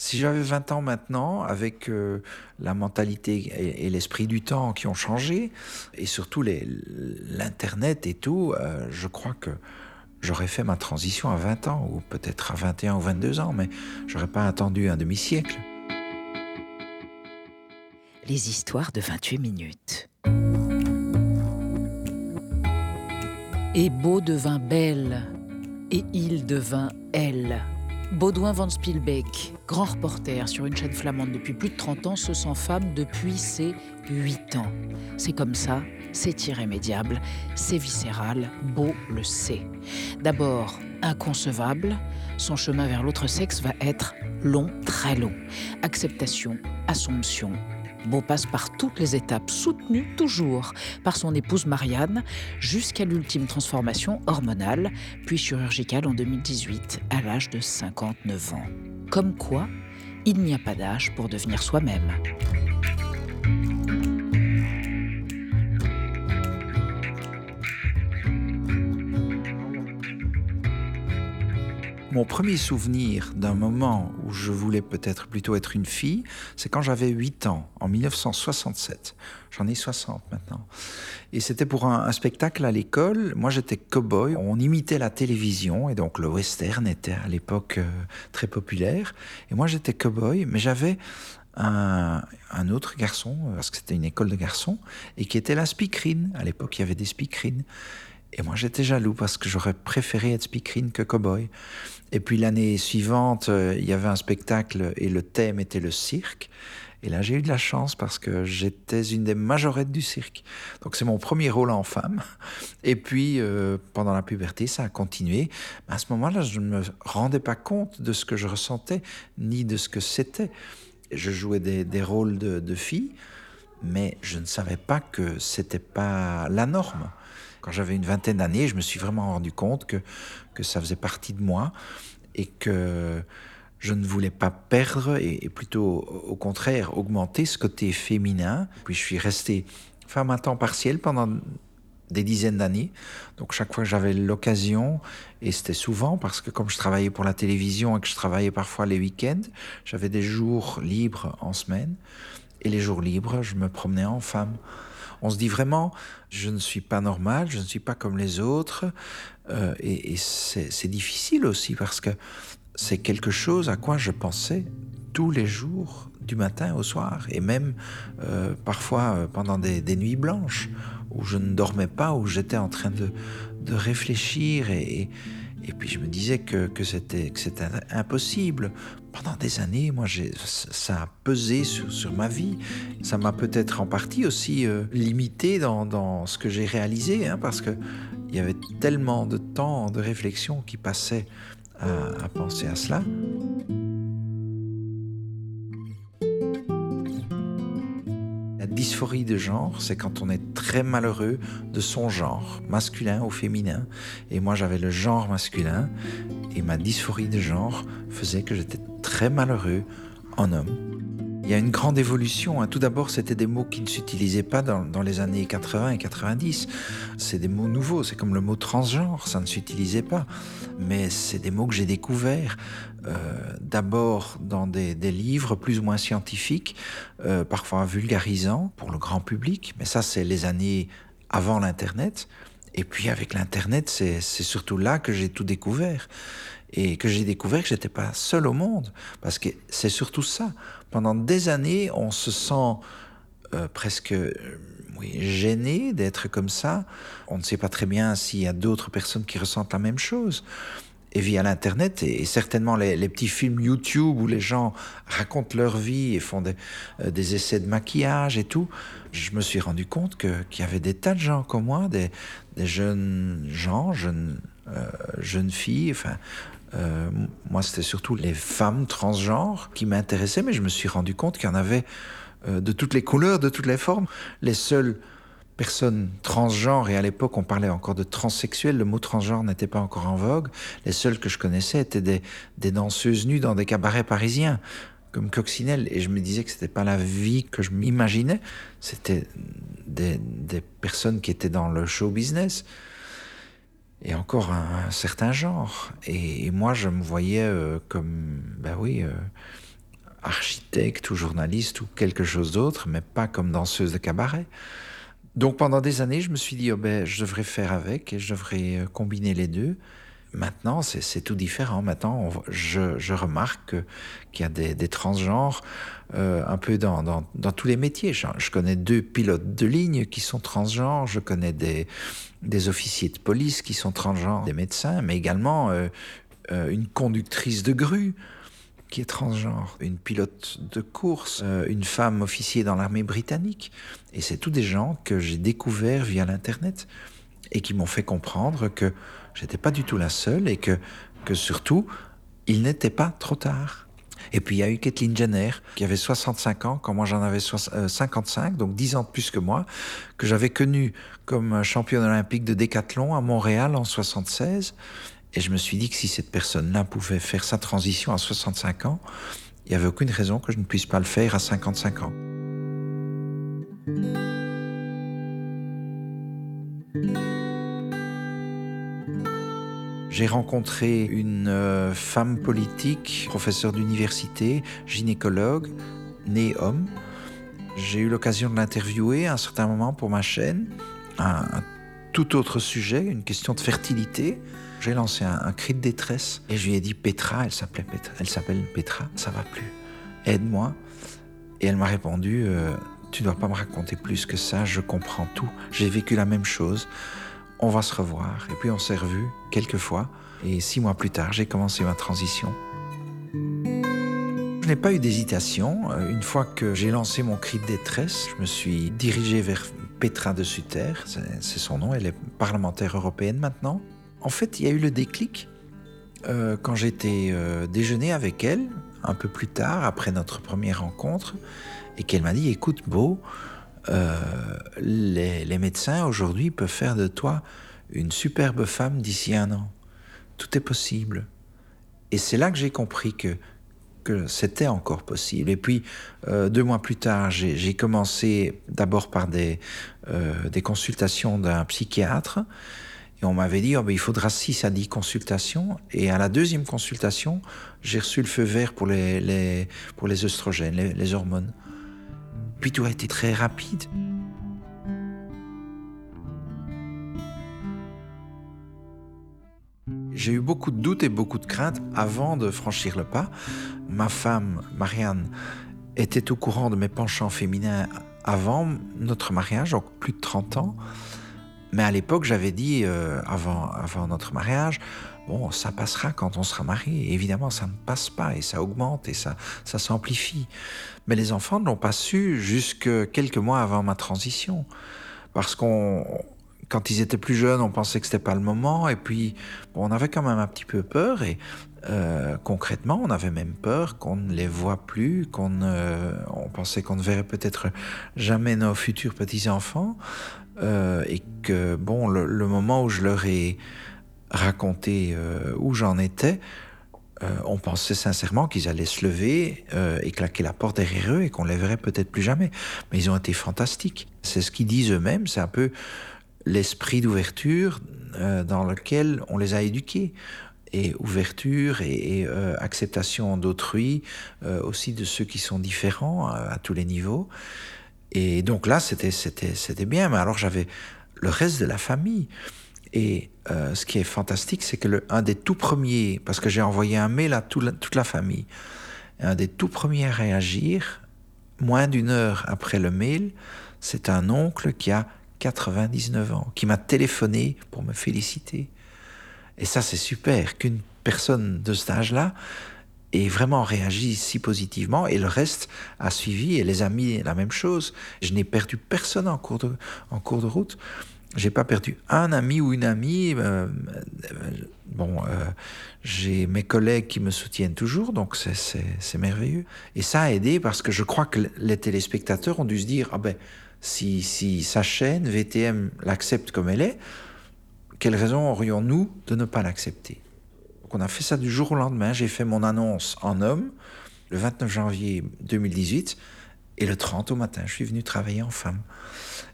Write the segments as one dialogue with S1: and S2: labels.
S1: Si j'avais 20 ans maintenant, avec euh, la mentalité et, l'esprit du temps qui ont changé, et surtout l'Internet et tout, euh, je crois que j'aurais fait ma transition à 20 ans, ou peut-être à 21 ou 22 ans, mais j'aurais pas attendu un demi-siècle.
S2: Les histoires de 28 minutes. Et Beau devint belle, et il devint elle. Baudouin van Spielbeck, grand reporter sur une chaîne flamande depuis plus de 30 ans, se sent femme depuis ses 8 ans. C'est comme ça, c'est irrémédiable, c'est viscéral, Beau le sait. D'abord, inconcevable, son chemin vers l'autre sexe va être long, très long. Acceptation, assomption, Beau passe par toutes les étapes, soutenu toujours par son épouse Marianne, jusqu'à l'ultime transformation hormonale, puis chirurgicale en 2018, à l'âge de 59 ans. Comme quoi, il n'y a pas d'âge pour devenir soi-même.
S1: Mon premier souvenir d'un moment où je voulais peut-être plutôt être une fille, c'est quand j'avais 8 ans, en 1967. J'en ai 60 maintenant. Et c'était pour un, spectacle à l'école. Moi, j'étais cow-boy. On imitait la télévision, et donc le western était à l'époque euh, très populaire. Et moi, j'étais cow-boy, mais j'avais un, un, autre garçon, parce que c'était une école de garçons, et qui était la speakerine. À l'époque, il y avait des speakerines. Et moi, j'étais jaloux parce que j'aurais préféré être speakerine que cowboy. Et puis l'année suivante, euh, il y avait un spectacle et le thème était le cirque. Et là, j'ai eu de la chance parce que j'étais une des majorettes du cirque. Donc, c'est mon premier rôle en femme. Et puis, euh, pendant la puberté, ça a continué. à ce moment-là, je ne me rendais pas compte de ce que je ressentais, ni de ce que c'était. Je jouais des, des rôles de, de fille, mais je ne savais pas que c'était pas la norme. Quand j'avais une vingtaine d'années, je me suis vraiment rendu compte que, que ça faisait partie de moi et que je ne voulais pas perdre et, plutôt au contraire augmenter ce côté féminin. Puis je suis resté femme à temps partiel pendant des dizaines d'années. Donc chaque fois que j'avais l'occasion, et c'était souvent parce que comme je travaillais pour la télévision et que je travaillais parfois les week-ends, j'avais des jours libres en semaine. Et les jours libres, je me promenais en femme on se dit vraiment, je ne suis pas normal, je ne suis pas comme les autres. Euh, et, c'est difficile aussi parce que c'est quelque chose à quoi je pensais tous les jours, du matin au soir, et même euh, parfois euh, pendant des, nuits blanches, où je ne dormais pas, où j'étais en train de, réfléchir et, puis je me disais que c'était impossible. Pendant des années, moi, ça a pesé sur, sur ma vie. Ça m'a peut-être en partie aussi euh, limité dans, dans, ce que j'ai réalisé, hein, parce qu'il y avait tellement de temps de réflexion qui passait à, à penser à cela. dysphorie de genre, c'est quand on est très malheureux de son genre, masculin ou féminin. Et moi, j'avais le genre masculin, et ma dysphorie de genre faisait que j'étais très malheureux en homme. Il y a une grande évolution. Hein. Tout d'abord, c'était des mots qui ne s'utilisaient pas dans, les années 80 et 90. C'est des mots nouveaux. C'est comme le mot transgenre, ça ne s'utilisait pas. Mais c'est des mots que j'ai découverts. Euh, d'abord dans des, livres plus ou moins scientifiques, euh, parfois vulgarisants pour le grand public. Mais ça, c'est les années avant l'Internet. Et puis avec l'Internet, c'est surtout là que j'ai tout découvert et que j'ai découvert que j'étais pas seul au monde, parce que c'est surtout ça. Pendant des années, on se sent euh, presque euh, oui, gêné d'être comme ça. On ne sait pas très bien s'il y a d'autres personnes qui ressentent la même chose. Et via l'Internet, et, certainement les, petits films YouTube où les gens racontent leur vie et font des, euh, essais de maquillage et tout, je me suis rendu compte qu'il y avait des tas de gens comme moi, des, des jeunes gens, jeunes, jeunes filles, enfin, euh, moi, c'était surtout les femmes transgenres qui m'intéressaient, mais je me suis rendu compte qu'il y en avait euh, de toutes les couleurs, de toutes les formes. Les seules personnes transgenres, et à l'époque on parlait encore de transsexuels, le mot transgenre n'était pas encore en vogue, les seules que je connaissais étaient des, danseuses nues dans des cabarets parisiens, comme Coccinelle, et je me disais que c'était pas la vie que je m'imaginais, c'était des personnes qui étaient dans le show business et encore un, certain genre. Et, moi, je me voyais euh, comme, ben oui, euh, architecte ou journaliste ou quelque chose d'autre, mais pas comme danseuse de cabaret. Donc pendant des années, je me suis dit, oh ben, je devrais faire avec et je devrais euh, combiner les deux. Maintenant, c'est tout différent. Maintenant, je, remarque qu'il y a des, transgenres euh, un peu dans, tous les métiers. Je, connais deux pilotes de ligne qui sont transgenres, je connais des, officiers de police qui sont transgenres, des médecins, mais également euh, une conductrice de grue qui est transgenre, une pilote de course, euh, une femme officier dans l'armée britannique. Et c'est tous des gens que j'ai découverts via l'Internet et qui m'ont fait comprendre que j'étais pas du tout la seule et que, que surtout, il n'était pas trop tard. Et puis il y a eu Kathleen Jenner, qui avait 65 ans, quand moi j'en avais 55, euh, donc 10 ans de plus que moi, que j'avais connue comme championne olympique de décathlon à Montréal en 76. Et je me suis dit que si cette personne-là pouvait faire sa transition à 65 ans, il n'y avait aucune raison que je ne puisse pas le faire à 55 ans. J'ai rencontré une euh, femme politique, professeure d'université, gynécologue, née homme. J'ai eu l'occasion de l'interviewer à un certain moment pour ma chaîne, un tout autre sujet, une question de fertilité. J'ai lancé un, cri de détresse et je lui ai dit Petra, elle Petra, elle s'appelle Petra, ça va plus. Aide-moi. Et elle m'a répondu euh, Tu dois pas me raconter plus que ça, je comprends tout. J'ai vécu la même chose. On va se revoir. Et puis on s'est revus quelques fois. Et six mois plus tard, j'ai commencé ma transition. Je n'ai pas eu d'hésitation. Euh, une fois que j'ai lancé mon cri de détresse, je me suis dirigé vers Petra de Sutter, c'est son nom, elle est parlementaire européenne maintenant. En fait, il y a eu le déclic euh, quand j'étais euh, déjeuner avec elle, un peu plus tard, après notre première rencontre, et qu'elle m'a dit, écoute, Beau, euh, les, médecins aujourd'hui peuvent faire de toi une superbe femme d'ici un an. Tout est possible. Et c'est là que j'ai compris que, c'était encore possible. Et puis, deux mois plus tard, j'ai commencé d'abord par des, des consultations d'un psychiatre. Et on m'avait dit, oh, il faudra 6 à 10 consultations. Et à la deuxième consultation, j'ai reçu le feu vert pour les, les œstrogènes, les, hormones. Puis tout a été très rapide. J'ai eu beaucoup de doutes et beaucoup de craintes avant de franchir le pas. Ma femme, Marianne, était au courant de mes penchants féminins avant notre mariage, donc plus de 30 ans. Mais à l'époque, j'avais dit, euh, avant, avant notre mariage, bon, ça passera quand on sera marié. Évidemment, ça ne passe pas et ça augmente et ça, ça s'amplifie. Mais les enfants ne l'ont pas su jusque quelques mois avant ma transition. Parce qu'on, quand ils étaient plus jeunes, on pensait que c'était pas le moment. Et puis, on avait quand même un petit peu peur. Et euh, concrètement, on avait même peur qu'on ne les voit plus, qu'on on pensait qu'on ne verrait peut-être jamais nos futurs petits-enfants. Euh, et que, bon, le, moment où je leur ai raconté euh, où j'en étais, euh, on pensait sincèrement qu'ils allaient se lever et claquer la porte derrière eux et qu'on les verrait peut-être plus jamais. Mais ils ont été fantastiques. C'est ce qu'ils disent eux-mêmes, c'est un peu l'esprit d'ouverture dans lequel on les a éduqués et ouverture et, acceptation d'autrui, aussi de ceux qui sont différents à tous les niveaux. Et donc là, c'était bien. Mais alors, j'avais le reste de la famille. Et euh, ce qui est fantastique, c'est que le, un des tout premiers, parce que j'ai envoyé un mail à toute la famille, un des tout premiers à réagir, moins d'une heure après le mail, c'est un oncle qui a 99 ans, qui m'a téléphoné pour me féliciter. Et ça, c'est super qu'une personne de cet âge-là et vraiment réagi si positivement et le reste a suivi et les amis la même chose. Je n'ai perdu personne en cours de, en cours de route. J'ai pas perdu un ami ou une amie. Euh, euh, bon, euh, j'ai mes collègues qui me soutiennent toujours, donc c'est merveilleux. Et ça a aidé parce que je crois que les téléspectateurs ont dû se dire ah ben si, si sa chaîne VTM l'accepte comme elle est, quelle raison aurions-nous de ne pas l'accepter? On a fait ça du jour au lendemain. J'ai fait mon annonce en homme le 29 janvier 2018 et le 30 au matin, je suis venu travailler en femme.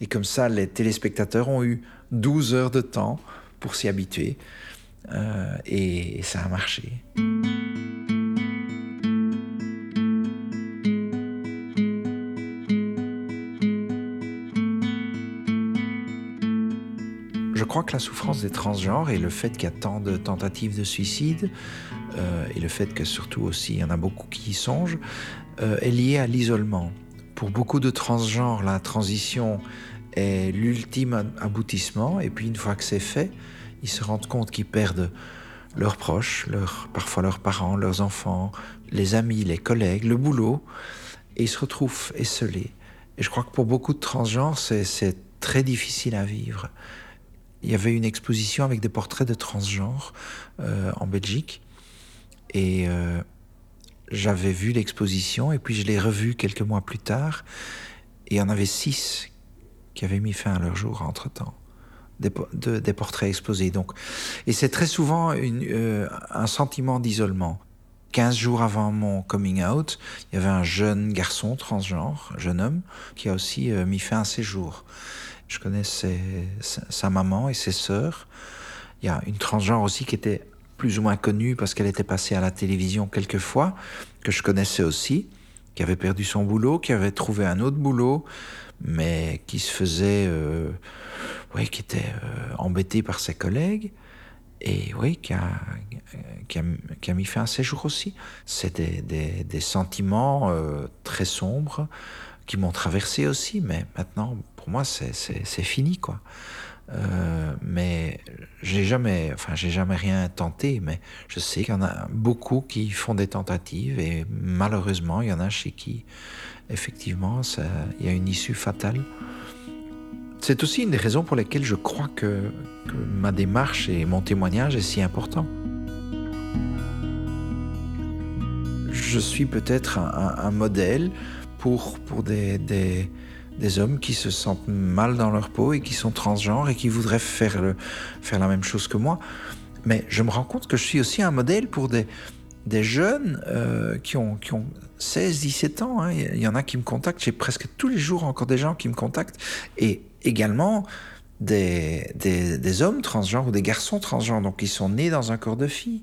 S1: Et comme ça, les téléspectateurs ont eu 12 heures de temps pour s'y habituer. Euh, et, ça a marché. Je crois que la souffrance des transgenres et le fait qu'il y a tant de tentatives de suicide, euh, et le fait que surtout aussi il y en a beaucoup qui y songent, euh, est liée à l'isolement. Pour beaucoup de transgenres, la transition est l'ultime aboutissement, et puis une fois que c'est fait, ils se rendent compte qu'ils perdent leurs proches, parfois leurs parents, leurs enfants, les amis, les collègues, le boulot, et ils se retrouvent esselés. Et je crois que pour beaucoup de transgenres, c'est très difficile à vivre. Il y avait une exposition avec des portraits de transgenres euh, en Belgique, et euh, j'avais vu l'exposition, et puis je l'ai revue quelques mois plus tard, et il y en avait six qui avaient mis fin à leur jour entre-temps des, portraits exposés. Donc. Et c'est très souvent euh, un sentiment d'isolement. 15 jours avant mon coming out, il y avait un jeune garçon transgenre, jeune homme, qui a aussi euh, mis fin à ses jours. Je connais sa maman et ses sœurs. Il y a une transgenre aussi qui était plus ou moins connue parce qu'elle était passée à la télévision quelques fois, que je connaissais aussi, qui avait perdu son boulot, qui avait trouvé un autre boulot, mais qui se faisait... Euh, qui était euh, embêté par ses collègues et oui, qui a, qui a, qui a mis fin à ses jours aussi. C'est des, des, des, sentiments euh, très sombres qui m'ont traversé aussi, mais maintenant, pour moi, c'est fini, quoi. Euh, mais j'ai jamais, enfin, j'ai jamais rien tenté, mais je sais qu'il y en a beaucoup qui font des tentatives et malheureusement, il y en a chez qui, effectivement, il y a une issue fatale. C'est aussi une des raisons pour lesquelles je crois que, ma démarche et mon témoignage est si important. Je suis peut-être un, modèle pour, pour des, des, des, hommes qui se sentent mal dans leur peau et qui sont transgenres et qui voudraient faire, le, faire la même chose que moi. Mais je me rends compte que je suis aussi un modèle pour des, des jeunes euh, qui, ont, qui ont 16, 17 ans. Hein. Il y en a qui me contactent. J'ai presque tous les jours encore des gens qui me contactent. Et également des, des, hommes transgenres ou des garçons transgenres, donc qui sont nés dans un corps de fille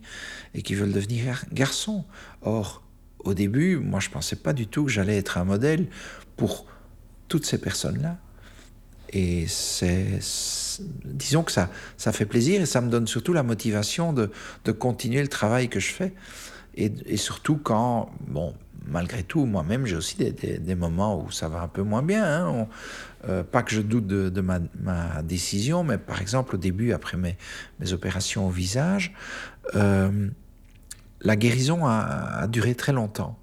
S1: et qui veulent devenir garçons. Or, au début, moi, je pensais pas du tout que j'allais être un modèle pour toutes ces personnes-là. Et c'est, disons que ça, ça fait plaisir et ça me donne surtout la motivation de, de continuer le travail que je fais. Et, surtout quand, bon, malgré tout, moi-même, j'ai aussi des, des, moments où ça va un peu moins bien. Hein. Euh, pas que je doute de, ma, décision, mais par exemple, au début, après mes, mes opérations au visage, euh, la guérison a, duré très longtemps.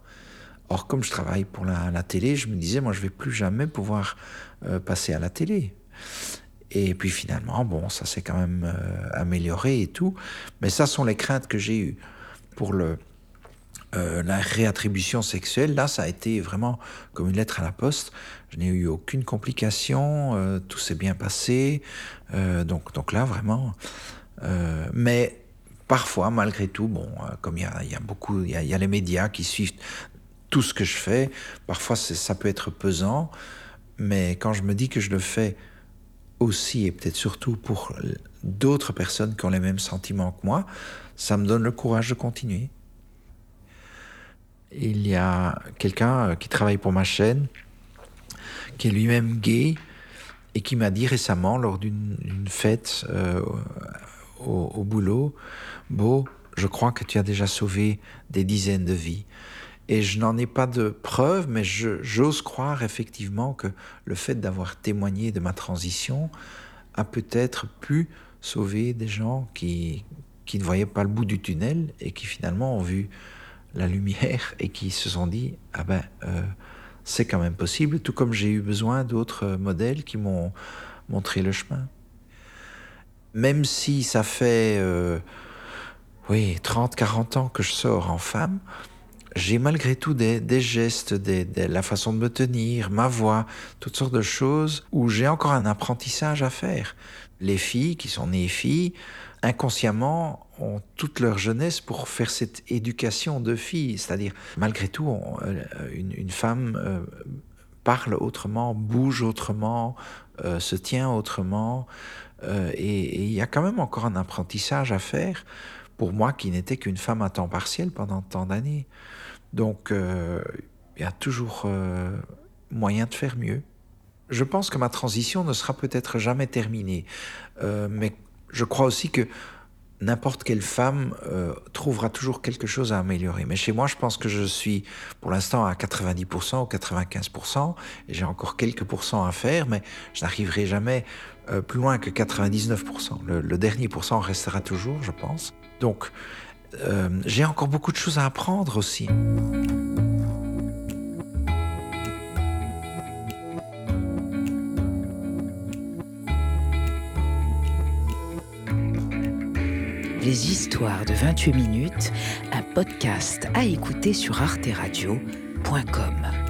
S1: Or, comme je travaille pour la, télé, je me disais, moi, je vais plus jamais pouvoir euh, passer à la télé. Et puis finalement, bon, ça s'est quand même amélioré et tout. Mais ça sont les craintes que j'ai eues pour le, euh, la réattribution sexuelle, là, ça a été vraiment comme une lettre à la poste. Je n'ai eu aucune complication, euh, tout s'est bien passé. Euh, donc, donc là, vraiment. mais parfois, malgré tout, bon, comme il y a, beaucoup, il y a, les médias qui suivent tout ce que je fais, parfois ça peut être pesant. Mais quand je me dis que je le fais aussi et peut-être surtout pour d'autres personnes qui ont les mêmes sentiments que moi, ça me donne le courage de continuer il y a quelqu'un euh, qui travaille pour ma chaîne, qui est lui-même gay, et qui m'a dit récemment, lors d'une fête euh, au, boulot, Beau, je crois que tu as déjà sauvé des dizaines de vies. Et je n'en ai pas de preuves, mais j'ose croire effectivement que le fait d'avoir témoigné de ma transition a peut-être pu sauver des gens qui, qui ne voyaient pas le bout du tunnel et qui finalement ont vu la lumière et qui se sont dit ah ben euh, c'est quand même possible, tout comme j'ai eu besoin d'autres modèles qui m'ont montré le chemin. Même si ça fait euh, oui 30, 40 ans que je sors en femme, j'ai malgré tout des, des gestes, des, la façon de me tenir, ma voix, toutes sortes de choses où j'ai encore un apprentissage à faire. Les filles qui sont nées filles, inconsciemment, ont toute leur jeunesse pour faire cette éducation de filles. C'est-à-dire, malgré tout, euh, une, femme euh, parle autrement, bouge autrement, euh, se tient autrement. et il y a quand même encore un apprentissage à faire pour moi qui n'étais qu'une femme à temps partiel pendant tant d'années. Donc, il y a toujours moyen de faire mieux. je pense que ma transition ne sera peut-être jamais terminée. Euh, mais je crois aussi que n'importe quelle femme euh, trouvera toujours quelque chose à améliorer. Mais chez moi, je pense que je suis pour l'instant à 90% ou 95%, et j'ai encore quelques pourcents à faire, mais je n'arriverai jamais euh, plus loin que 99%. Le, le, dernier pourcent restera toujours, je pense. Donc, euh, j'ai encore beaucoup de choses à apprendre aussi.
S2: Les histoires de 28 minutes, un podcast à écouter sur arteradio.com.